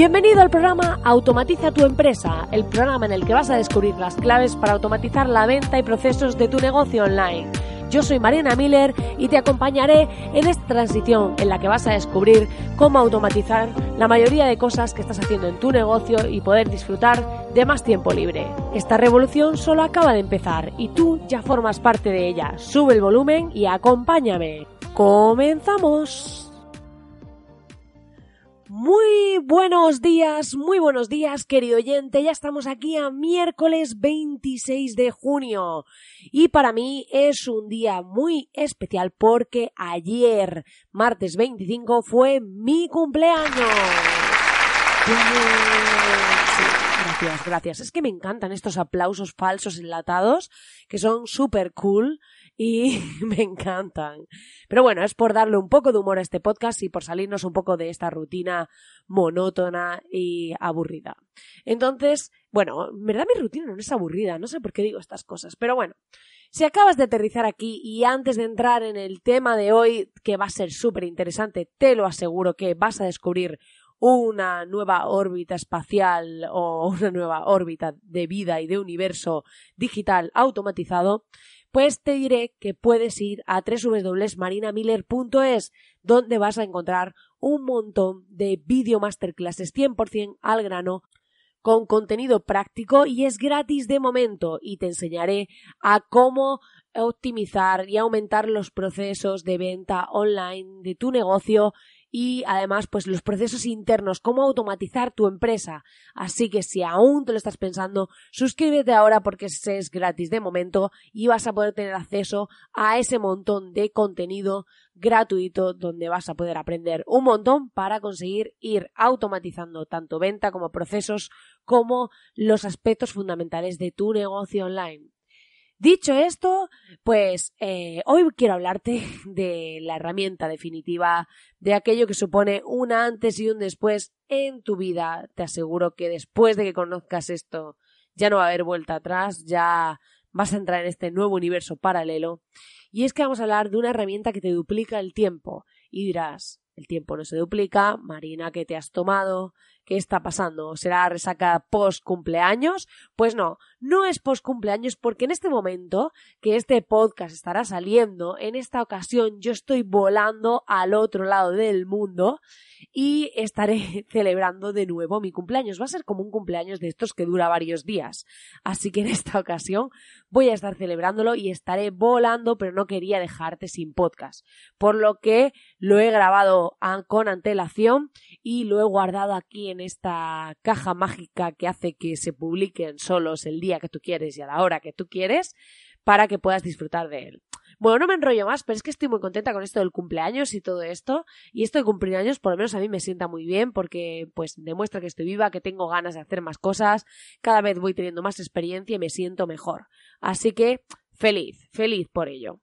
Bienvenido al programa Automatiza tu empresa, el programa en el que vas a descubrir las claves para automatizar la venta y procesos de tu negocio online. Yo soy Mariana Miller y te acompañaré en esta transición en la que vas a descubrir cómo automatizar la mayoría de cosas que estás haciendo en tu negocio y poder disfrutar de más tiempo libre. Esta revolución solo acaba de empezar y tú ya formas parte de ella. Sube el volumen y acompáñame. ¡Comenzamos! Muy buenos días, muy buenos días, querido oyente. Ya estamos aquí a miércoles 26 de junio. Y para mí es un día muy especial porque ayer, martes 25, fue mi cumpleaños. gracias, gracias. Es que me encantan estos aplausos falsos enlatados que son súper cool y me encantan. Pero bueno, es por darle un poco de humor a este podcast y por salirnos un poco de esta rutina monótona y aburrida. Entonces, bueno, en verdad mi rutina no es aburrida, no sé por qué digo estas cosas, pero bueno. Si acabas de aterrizar aquí y antes de entrar en el tema de hoy, que va a ser súper interesante, te lo aseguro que vas a descubrir una nueva órbita espacial o una nueva órbita de vida y de universo digital automatizado, pues te diré que puedes ir a www.marinamiller.es, donde vas a encontrar un montón de video masterclasses 100% al grano con contenido práctico y es gratis de momento y te enseñaré a cómo optimizar y aumentar los procesos de venta online de tu negocio y además pues los procesos internos, cómo automatizar tu empresa. Así que si aún te lo estás pensando, suscríbete ahora porque es gratis de momento y vas a poder tener acceso a ese montón de contenido gratuito donde vas a poder aprender un montón para conseguir ir automatizando tanto venta como procesos como los aspectos fundamentales de tu negocio online. Dicho esto, pues eh, hoy quiero hablarte de la herramienta definitiva, de aquello que supone un antes y un después en tu vida. Te aseguro que después de que conozcas esto, ya no va a haber vuelta atrás, ya vas a entrar en este nuevo universo paralelo. Y es que vamos a hablar de una herramienta que te duplica el tiempo. Y dirás, el tiempo no se duplica, Marina, ¿qué te has tomado? ¿Qué está pasando? ¿Será resaca post cumpleaños? Pues no, no es post cumpleaños porque en este momento que este podcast estará saliendo, en esta ocasión yo estoy volando al otro lado del mundo y estaré celebrando de nuevo mi cumpleaños. Va a ser como un cumpleaños de estos que dura varios días. Así que en esta ocasión voy a estar celebrándolo y estaré volando, pero no quería dejarte sin podcast. Por lo que lo he grabado con antelación y lo he guardado aquí en esta caja mágica que hace que se publiquen solos el día que tú quieres y a la hora que tú quieres para que puedas disfrutar de él. Bueno, no me enrollo más, pero es que estoy muy contenta con esto del cumpleaños y todo esto. Y esto de cumpleaños, por lo menos a mí me sienta muy bien porque, pues, demuestra que estoy viva, que tengo ganas de hacer más cosas. Cada vez voy teniendo más experiencia y me siento mejor. Así que, feliz, feliz por ello.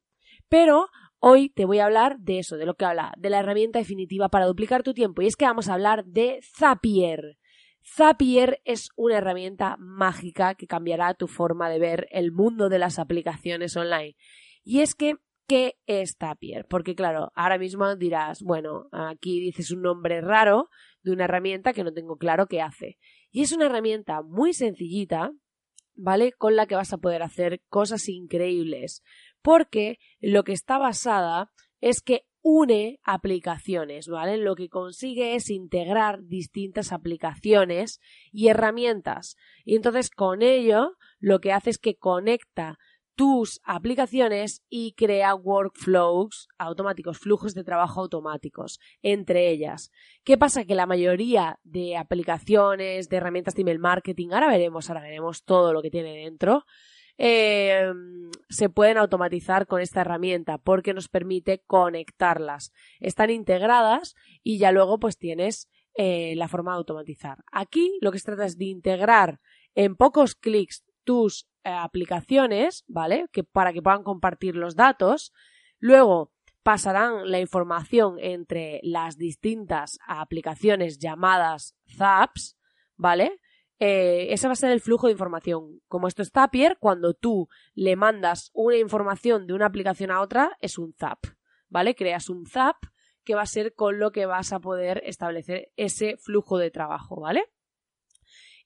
Pero Hoy te voy a hablar de eso, de lo que habla, de la herramienta definitiva para duplicar tu tiempo. Y es que vamos a hablar de Zapier. Zapier es una herramienta mágica que cambiará tu forma de ver el mundo de las aplicaciones online. Y es que, ¿qué es Zapier? Porque claro, ahora mismo dirás, bueno, aquí dices un nombre raro de una herramienta que no tengo claro qué hace. Y es una herramienta muy sencillita, ¿vale? Con la que vas a poder hacer cosas increíbles porque lo que está basada es que une aplicaciones, ¿vale? Lo que consigue es integrar distintas aplicaciones y herramientas. Y entonces con ello lo que hace es que conecta tus aplicaciones y crea workflows automáticos, flujos de trabajo automáticos entre ellas. ¿Qué pasa? Que la mayoría de aplicaciones, de herramientas de email marketing, ahora veremos, ahora veremos todo lo que tiene dentro, eh, se pueden automatizar con esta herramienta porque nos permite conectarlas. Están integradas y ya luego pues tienes eh, la forma de automatizar. Aquí lo que se trata es de integrar en pocos clics tus eh, aplicaciones, ¿vale? Que para que puedan compartir los datos. Luego pasarán la información entre las distintas aplicaciones llamadas Zaps, ¿vale? Eh, ese va a ser el flujo de información. Como esto es Zapier, cuando tú le mandas una información de una aplicación a otra, es un Zap, ¿vale? Creas un Zap que va a ser con lo que vas a poder establecer ese flujo de trabajo, ¿vale?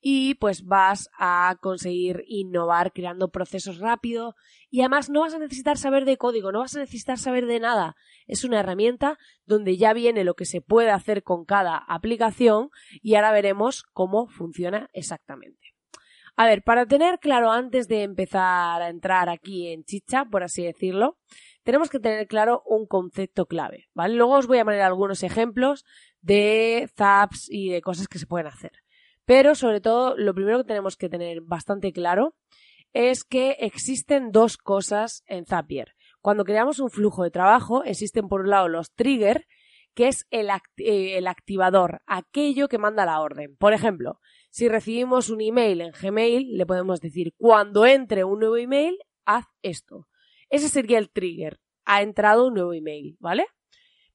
Y pues vas a conseguir innovar creando procesos rápido y además no vas a necesitar saber de código, no vas a necesitar saber de nada. Es una herramienta donde ya viene lo que se puede hacer con cada aplicación y ahora veremos cómo funciona exactamente. A ver, para tener claro antes de empezar a entrar aquí en chicha, por así decirlo, tenemos que tener claro un concepto clave, ¿vale? Luego os voy a poner algunos ejemplos de zaps y de cosas que se pueden hacer. Pero sobre todo, lo primero que tenemos que tener bastante claro es que existen dos cosas en Zapier. Cuando creamos un flujo de trabajo, existen por un lado los trigger, que es el, eh, el, activador, aquello que manda la orden. Por ejemplo, si recibimos un email en Gmail, le podemos decir, cuando entre un nuevo email, haz esto. Ese sería el trigger. Ha entrado un nuevo email, ¿vale?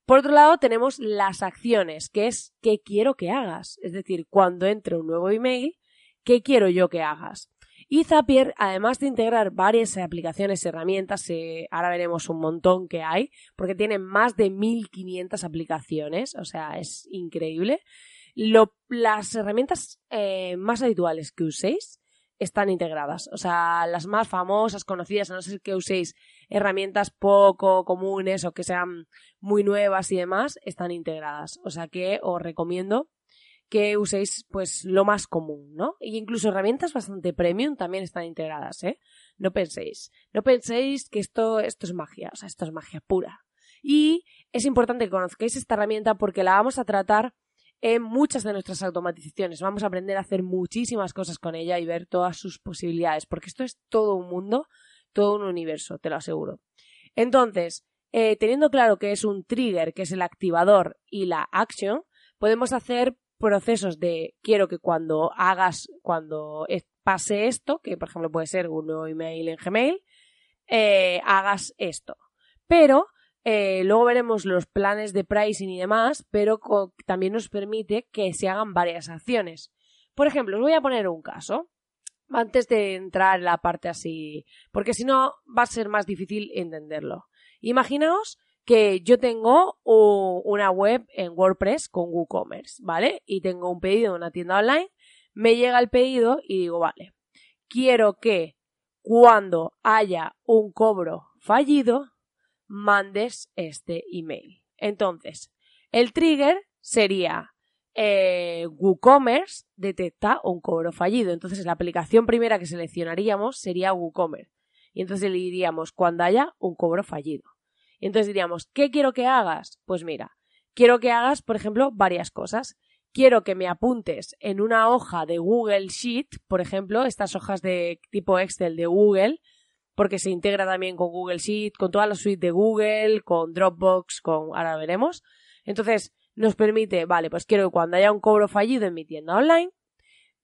Por otro lado, tenemos las acciones, que es qué quiero que hagas. Es decir, cuando entre un nuevo email, ¿qué quiero yo que hagas? Y Zapier, además de integrar varias aplicaciones y herramientas, eh, ahora veremos un montón que hay, porque tiene más de 1500 aplicaciones, o sea, es increíble. las herramientas eh, más habituales que uséis están integradas. O sea, las más famosas, conocidas, a no ser que uséis herramientas poco comunes o que sean muy nuevas y demás, están integradas. O sea que os recomiendo que uséis pues lo más común, ¿no? Y incluso herramientas bastante premium también están integradas, ¿eh? No penséis, no penséis que esto, esto es magia, o sea, esto es magia pura. Y es importante que conozcáis esta herramienta porque la vamos a tratar en muchas de nuestras automatizaciones. Vamos a aprender a hacer muchísimas cosas con ella y ver todas sus posibilidades, porque esto es todo un mundo, todo un universo, te lo aseguro. Entonces, eh, teniendo claro que es un trigger, que es el activador y la action, podemos hacer procesos de quiero que cuando hagas, cuando pase esto, que por ejemplo puede ser un nuevo email en Gmail, eh, hagas esto. Pero eh, luego veremos los planes de pricing y demás, pero también nos permite que se hagan varias acciones. Por ejemplo, os voy a poner un caso antes de entrar en la parte así, porque si no va a ser más difícil entenderlo. Imaginaos que yo tengo una web en WordPress con WooCommerce, ¿vale? Y tengo un pedido en una tienda online, me llega el pedido y digo, vale, quiero que cuando haya un cobro fallido, mandes este email. Entonces, el trigger sería eh, WooCommerce detecta un cobro fallido. Entonces, la aplicación primera que seleccionaríamos sería WooCommerce. Y entonces le diríamos cuando haya un cobro fallido. Y entonces diríamos, ¿qué quiero que hagas? Pues mira, quiero que hagas, por ejemplo, varias cosas. Quiero que me apuntes en una hoja de Google Sheet, por ejemplo, estas hojas de tipo Excel de Google, porque se integra también con Google Sheet, con toda la suite de Google, con Dropbox, con ahora veremos. Entonces, nos permite, vale, pues quiero que cuando haya un cobro fallido en mi tienda online,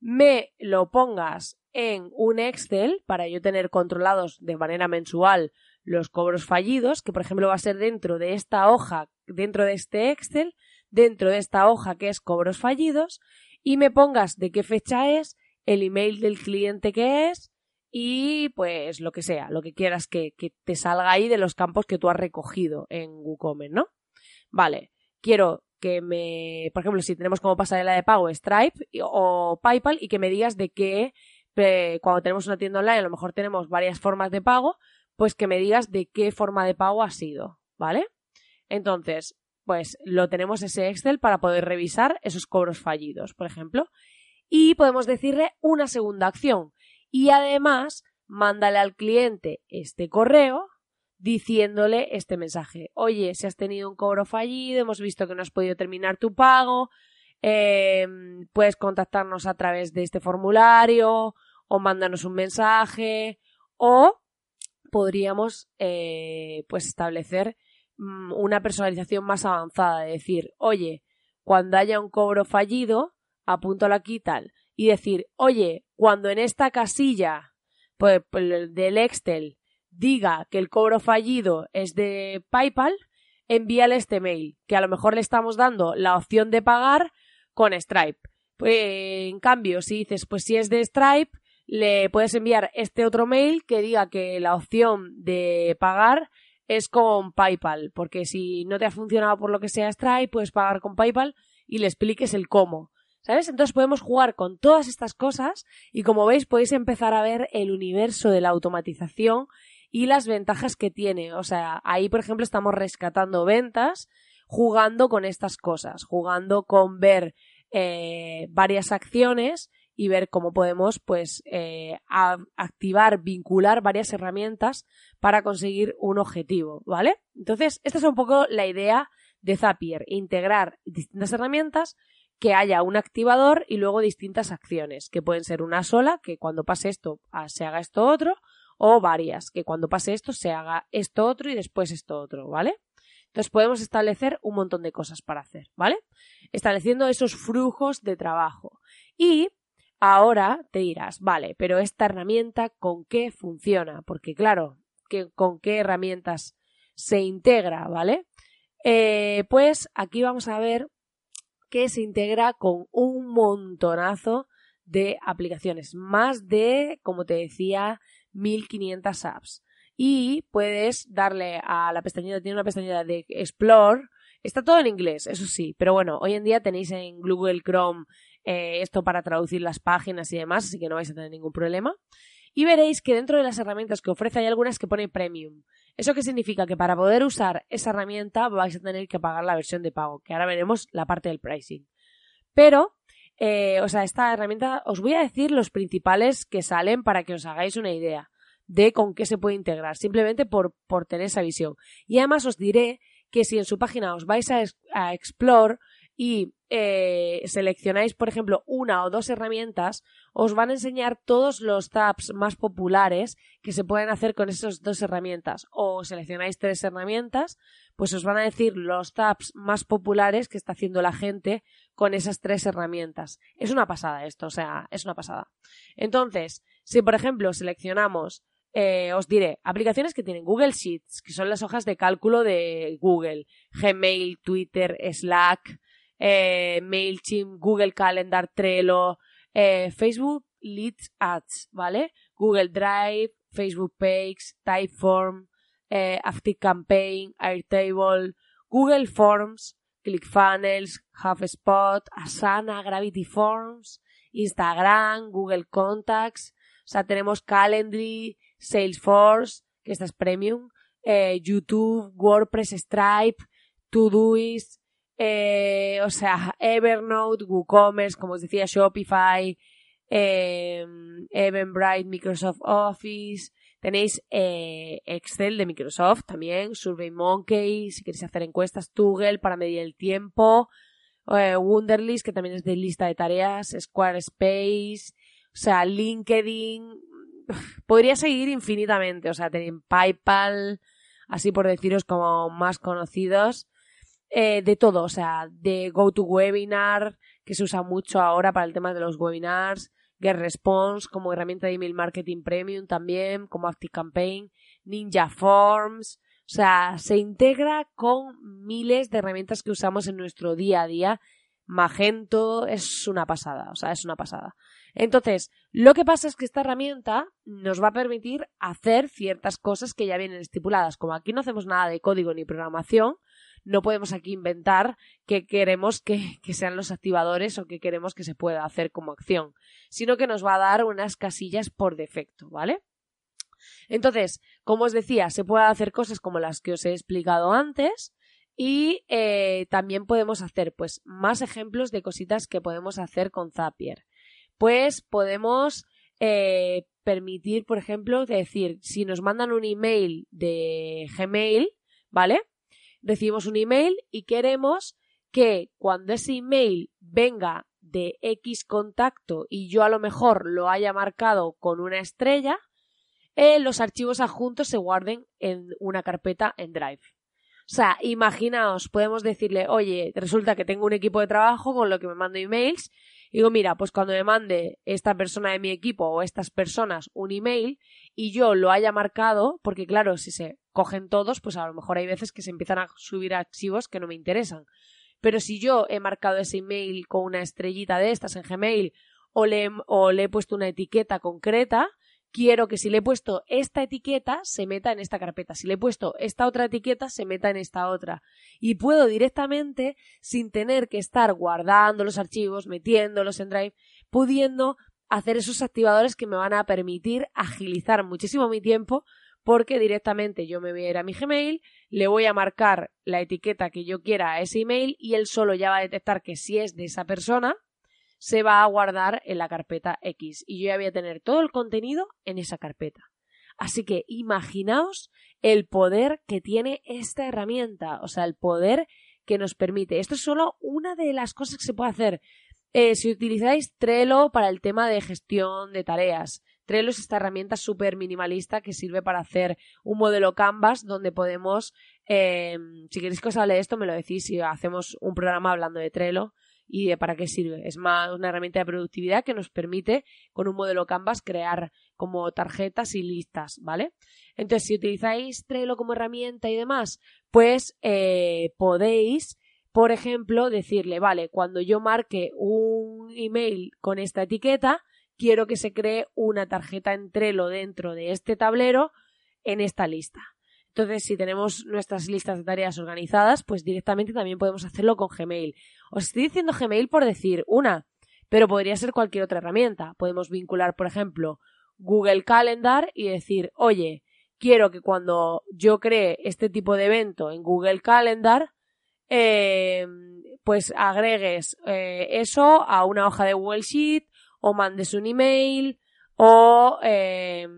me lo pongas en un Excel para yo tener controlados de manera mensual los cobros fallidos, que por ejemplo va a ser dentro de esta hoja, dentro de este Excel, dentro de esta hoja que es cobros fallidos, y me pongas de qué fecha es, el email del cliente que es, y pues lo que sea, lo que quieras que, te salga ahí de los campos que tú has recogido en WooCommerce, ¿no? Vale, quiero que me, por ejemplo, si tenemos como pasarela de pago Stripe o PayPal y que me digas de qué, cuando tenemos una tienda online, a lo mejor tenemos varias formas de pago, pues que me digas de qué forma de pago ha sido, ¿vale? Entonces, pues lo tenemos ese Excel para poder revisar esos cobros fallidos, por ejemplo. Y podemos decirle una segunda acción, y además mándale al cliente este correo diciéndole este mensaje. Oye, si has tenido un cobro fallido, hemos visto que no has podido terminar tu pago, em, puedes contactarnos a través de este formulario o mándanos un mensaje O podríamos eh, pues establecer mm, una personalización más avanzada, de decir, oye, cuando haya un cobro fallido, apúntalo aquí tal. Y decir, oye, cuando en esta casilla pues, pues, del Excel diga que el cobro fallido es de PayPal, envíale este mail, que a lo mejor le estamos dando la opción de pagar con Stripe. Pues, en cambio, si dices, pues si es de Stripe, le puedes enviar este otro mail que diga que la opción de pagar es con PayPal, porque si no te ha funcionado por lo que sea Stripe, puedes pagar con PayPal y le expliques el cómo. ¿Sabes? Entonces podemos jugar con todas estas cosas y como veis podéis empezar a ver el universo de la automatización y las ventajas que tiene. O sea, ahí por ejemplo estamos rescatando ventas jugando con estas cosas, jugando con ver eh, varias acciones y ver cómo podemos pues eh, activar, vincular varias herramientas para conseguir un objetivo, ¿vale? Entonces, esta es un poco la idea de Zapier, integrar distintas herramientas que haya un activador y luego distintas acciones, que pueden ser una sola, que cuando pase esto ah, se haga esto otro, o varias, que cuando pase esto se haga esto otro y después esto otro, ¿vale? Entonces podemos establecer un montón de cosas para hacer, ¿vale? Estableciendo esos flujos de trabajo. Y ahora te dirás, vale, pero esta herramienta con qué funciona, porque claro, con qué herramientas se integra, ¿vale? Eh, pues aquí vamos a ver que se integra con un montonazo de aplicaciones, más de, como te decía, 1500 apps. Y puedes darle a la pestañita, tiene una pestañita de Explore, está todo en inglés, eso sí, pero bueno, hoy en día tenéis en Google Chrome eh, esto para traducir las páginas y demás, así que no vais a tener ningún problema. Y veréis que dentro de las herramientas que ofrece hay algunas que pone premium. ¿Eso qué significa? Que para poder usar esa herramienta vais a tener que pagar la versión de pago, que ahora veremos la parte del pricing. Pero, eh, o sea, esta herramienta, os voy a decir los principales que salen para que os hagáis una idea de con qué se puede integrar, simplemente por, por tener esa visión. Y además os diré que si en su página os vais a, a Explore y eh, seleccionáis, por ejemplo, una o dos herramientas, os van a enseñar todos los tabs más populares que se pueden hacer con esas dos herramientas. O seleccionáis tres herramientas, pues os van a decir los tabs más populares que está haciendo la gente con esas tres herramientas. Es una pasada esto, o sea, es una pasada. Entonces, si por ejemplo seleccionamos eh, os diré, aplicaciones que tienen Google Sheets, que son las hojas de cálculo de Google, Gmail, Twitter, Slack, eh, MailChimp, Google Calendar, Trello, eh, Facebook Leads Ads, ¿vale? Google Drive, Facebook Page, Typeform, eh, ActiveCampaign, Airtable, Google Forms, ClickFunnels, HubSpot, Asana, Gravity Forms, Instagram, Google Contacts, o sea, tenemos Calendly, Salesforce, que esta es premium, eh, YouTube, WordPress, Stripe, Todoist, eh, o sea, Evernote, WooCommerce, como os decía, Shopify, eh, Eventbrite, Microsoft Office, tenéis eh, Excel de Microsoft también, SurveyMonkey, si queréis hacer encuestas, Google para medir el tiempo, eh, Wunderlist, que también es de lista de tareas, Squarespace, o sea, LinkedIn, podría seguir infinitamente, o sea, tenéis PayPal, así por deciros como más conocidos, eh, de todo, o sea, de GoToWebinar, que se usa mucho ahora para el tema de los webinars, GetResponse como herramienta de email marketing premium también, como ActiveCampaign, Ninja Forms, o sea, se integra con miles de herramientas que usamos en nuestro día a día. Magento es una pasada, o sea, es una pasada. Entonces, lo que pasa es que esta herramienta nos va a permitir hacer ciertas cosas que ya vienen estipuladas. Como aquí no hacemos nada de código ni programación, no podemos aquí inventar que queremos que, sean los activadores o que queremos que se pueda hacer como acción, sino que nos va a dar unas casillas por defecto, ¿vale? Entonces, como os decía, se puede hacer cosas como las que os he explicado antes y eh, también podemos hacer pues más ejemplos de cositas que podemos hacer con Zapier. Pues podemos eh, permitir, por ejemplo, decir, si nos mandan un email de Gmail, ¿vale? Recibimos un email y queremos que cuando ese email venga de X contacto y yo a lo mejor lo haya marcado con una estrella, eh, los archivos adjuntos se guarden en una carpeta en Drive. O sea, imaginaos, podemos decirle, oye, resulta que tengo un equipo de trabajo con lo que me mando emails. Y digo, mira, pues cuando me mande esta persona de mi equipo o estas personas un email y yo lo haya marcado, porque claro, si se cogen todos, pues a lo mejor hay veces que se empiezan a subir archivos que no me interesan. Pero si yo he marcado ese email con una estrellita de estas en Gmail o le, o le he puesto una etiqueta concreta, quiero que si le he puesto esta etiqueta se meta en esta carpeta, si le he puesto esta otra etiqueta se meta en esta otra. Y puedo directamente, sin tener que estar guardando los archivos, metiéndolos en Drive, pudiendo hacer esos activadores que me van a permitir agilizar muchísimo mi tiempo porque directamente yo me voy a ir a mi Gmail, le voy a marcar la etiqueta que yo quiera a ese email y él solo ya va a detectar que si es de esa persona, se va a guardar en la carpeta X y yo ya voy a tener todo el contenido en esa carpeta. Así que imaginaos el poder que tiene esta herramienta, o sea, el poder que nos permite. Esto es solo una de las cosas que se puede hacer. Eh, si utilizáis Trello para el tema de gestión de tareas, Trello es esta herramienta súper minimalista que sirve para hacer un modelo Canvas donde podemos, eh, si queréis que os hable de esto, me lo decís y hacemos un programa hablando de Trello y de para qué sirve. Es más una herramienta de productividad que nos permite con un modelo Canvas crear como tarjetas y listas, ¿vale? Entonces, si utilizáis Trello como herramienta y demás, pues eh, podéis, por ejemplo, decirle, vale, cuando yo marque un email con esta etiqueta, quiero que se cree una tarjeta Trello dentro de este tablero en esta lista. Entonces, si tenemos nuestras listas de tareas organizadas, pues directamente también podemos hacerlo con Gmail. Os estoy diciendo Gmail por decir una, pero podría ser cualquier otra herramienta. Podemos vincular, por ejemplo, Google Calendar y decir, oye, quiero que cuando yo cree este tipo de evento en Google Calendar, eh, pues agregues eh, eso a una hoja de Google Sheet o mandes un email o eh,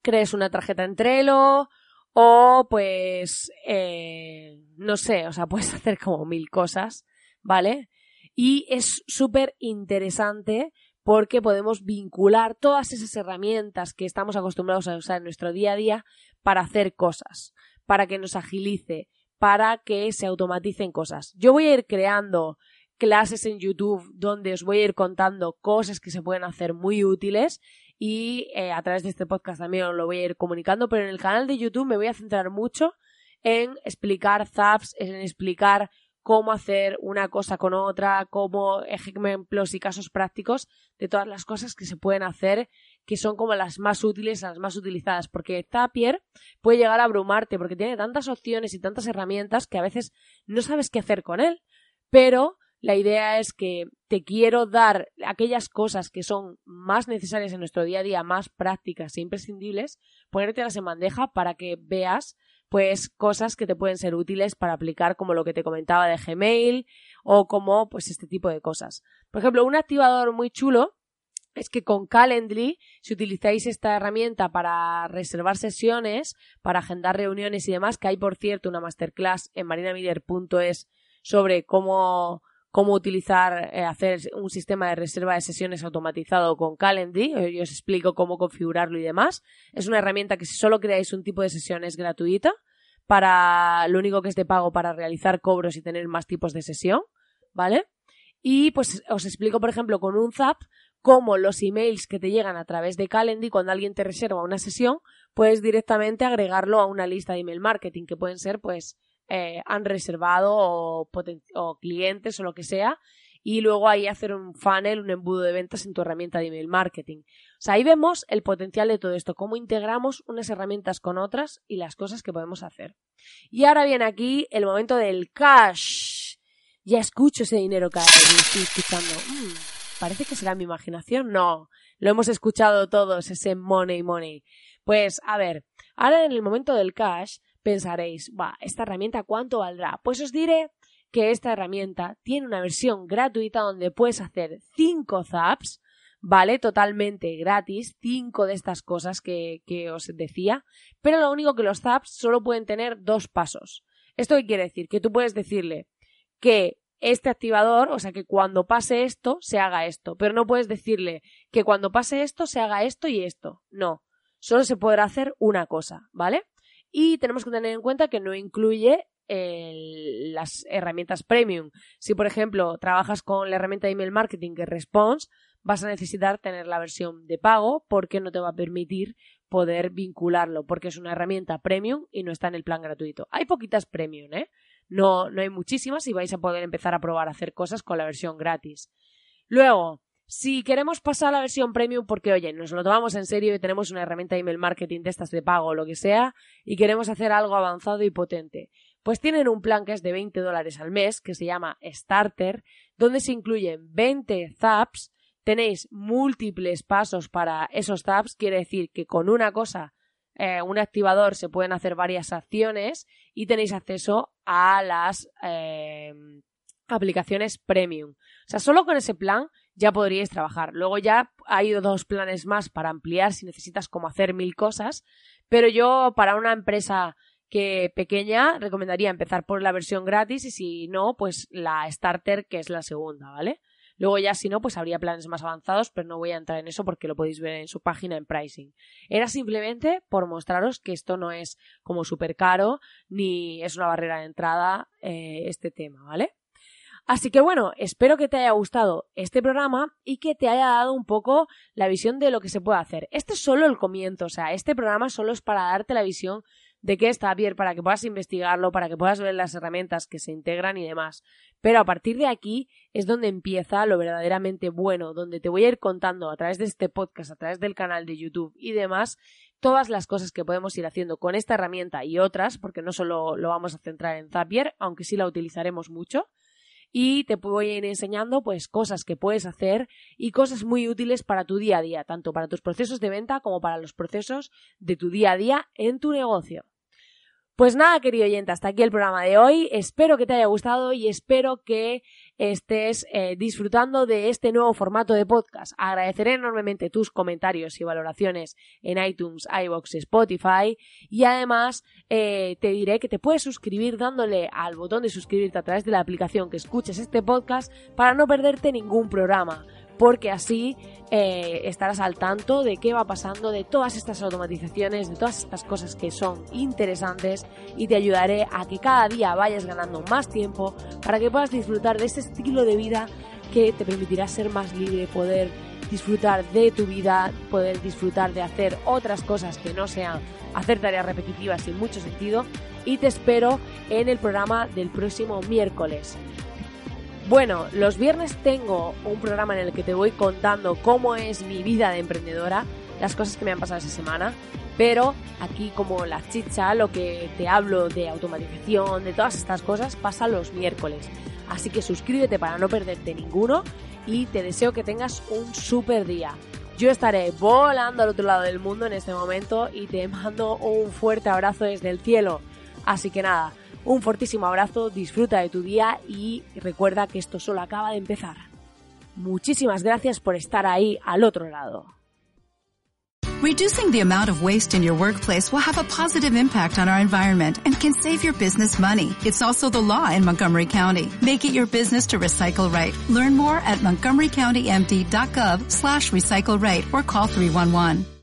crees una tarjeta en Trello o pues, eh, no sé, o sea, puedes hacer como mil cosas, ¿vale? Y es súper interesante porque podemos vincular todas esas herramientas que estamos acostumbrados a usar en nuestro día a día para hacer cosas, para que nos agilice, para que se automaticen cosas. Yo voy a ir creando clases en YouTube donde os voy a ir contando cosas que se pueden hacer muy útiles y eh, a través de este podcast también os lo voy a ir comunicando, pero en el canal de YouTube me voy a centrar mucho en explicar zaps, en explicar cómo hacer una cosa con otra, cómo ejemplos y casos prácticos de todas las cosas que se pueden hacer que son como las más útiles, las más utilizadas, porque Zapier puede llegar a abrumarte porque tiene tantas opciones y tantas herramientas que a veces no sabes qué hacer con él, pero la idea es que te quiero dar aquellas cosas que son más necesarias en nuestro día a día, más prácticas e imprescindibles, ponértelas en bandeja para que veas pues cosas que te pueden ser útiles para aplicar como lo que te comentaba de Gmail o como pues este tipo de cosas. Por ejemplo, un activador muy chulo es que con Calendly, si utilizáis esta herramienta para reservar sesiones, para agendar reuniones y demás, que hay por cierto una masterclass en marinamiller.es sobre cómo cómo utilizar, eh, hacer un sistema de reserva de sesiones automatizado con Calendly. Yo os explico cómo configurarlo y demás. Es una herramienta que si solo creáis un tipo de sesión es gratuita. Para lo único que es de pago para realizar cobros y tener más tipos de sesión, ¿vale? Y pues os explico, por ejemplo, con un Zap cómo los emails que te llegan a través de Calendly, cuando alguien te reserva una sesión, puedes directamente agregarlo a una lista de email marketing, que pueden ser, pues, eh, han reservado o, o clientes o lo que sea y luego ahí hacer un funnel, un embudo de ventas en tu herramienta de email marketing. O sea, ahí vemos el potencial de todo esto, cómo integramos unas herramientas con otras y las cosas que podemos hacer. Y ahora viene aquí el momento del cash. Ya escucho ese dinero caer, estoy escuchando. Mm, parece que será mi imaginación. No, lo hemos escuchado todos, ese money, money. Pues, a ver, ahora en el momento del cash, pensaréis, va, esta herramienta cuánto valdrá? Pues os diré que esta herramienta tiene una versión gratuita donde puedes hacer 5 zaps, ¿vale? Totalmente gratis, 5 de estas cosas que, que, os decía, pero lo único que los zaps solo pueden tener dos pasos. ¿Esto qué quiere decir? Que tú puedes decirle que este activador, o sea, que cuando pase esto, se haga esto, pero no puedes decirle que cuando pase esto, se haga esto y esto. No. solo se podrá hacer una cosa, ¿vale? Y tenemos que tener en cuenta que no incluye las herramientas premium. Si, por ejemplo, trabajas con la herramienta de email marketing que Response, vas a necesitar tener la versión de pago porque no te va a permitir poder vincularlo, porque es una herramienta premium y no está en el plan gratuito. Hay poquitas premium, ¿eh? No, no hay muchísimas y vais a poder empezar a probar a hacer cosas con la versión gratis. Luego, si queremos pasar a la versión premium porque, oye, nos lo tomamos en serio y tenemos una herramienta de email marketing de estas de pago o lo que sea y queremos hacer algo avanzado y potente, pues tienen un plan que es de 20 dólares al mes que se llama Starter, donde se incluyen 20 zaps tenéis múltiples pasos para esos tabs, quiere decir que con una cosa, eh, un activador, se pueden hacer varias acciones y tenéis acceso a las eh, aplicaciones premium. O sea, solo con ese plan ya podríais trabajar. Luego ya hay dos planes más para ampliar si necesitas como hacer mil cosas, pero yo para una empresa que pequeña recomendaría empezar por la versión gratis y si no, pues la starter que es la segunda, ¿vale? Luego ya si no, pues habría planes más avanzados, pero no voy a entrar en eso porque lo podéis ver en su página en pricing. Era simplemente por mostraros que esto no es como súper caro ni es una barrera de entrada eh, este tema, ¿vale? Así que bueno, espero que te haya gustado este programa y que te haya dado un poco la visión de lo que se puede hacer. Este es solo el comienzo, o sea, este programa solo es para darte la visión de qué está bien para que puedas investigarlo, para que puedas ver las herramientas que se integran y demás. Pero a partir de aquí es donde empieza lo verdaderamente bueno, donde te voy a ir contando a través de este podcast, a través del canal de YouTube y demás, todas las cosas que podemos ir haciendo con esta herramienta y otras, porque no solo lo vamos a centrar en Zapier, aunque sí la utilizaremos mucho y te voy a ir enseñando pues cosas que puedes hacer y cosas muy útiles para tu día a día, tanto para tus procesos de venta como para los procesos de tu día a día en tu negocio. Pues nada, querido oyente, hasta aquí el programa de hoy. Espero que te haya gustado y espero que estés eh, disfrutando de este nuevo formato de podcast. Agradeceré enormemente tus comentarios y valoraciones en iTunes, iBox, Spotify y además eh, te diré que te puedes suscribir dándole al botón de suscribirte a través de la aplicación que escuches este podcast para no perderte ningún programa porque así eh, estarás al tanto de qué va pasando, de todas estas automatizaciones, de todas estas cosas que son interesantes y te ayudaré a que cada día vayas ganando más tiempo para que puedas disfrutar de ese estilo de vida que te permitirá ser más libre, poder disfrutar de tu vida, poder disfrutar de hacer otras cosas que no sean hacer tareas repetitivas sin mucho sentido y te espero en el programa del próximo miércoles. Bueno, los viernes tengo un programa en el que te voy contando cómo es mi vida de emprendedora, las cosas que me han pasado esa semana, pero aquí como la chicha, lo que te hablo de automatización, de todas estas cosas, pasa los miércoles. Así que suscríbete para no perderte ninguno y te deseo que tengas un super día. Yo estaré volando al otro lado del mundo en este momento y te mando un fuerte abrazo desde el cielo. Así que nada, un fortísimo abrazo, disfruta de tu día y recuerda que esto solo acaba de empezar. Muchísimas gracias por estar ahí al otro lado. Reducing the amount of waste in your workplace will have a positive impact on our environment and can save your business money. It's also the law in Montgomery County. Make it your business to recycle right. Learn more at montgomerycountymd.gov slash recycle right or call 311.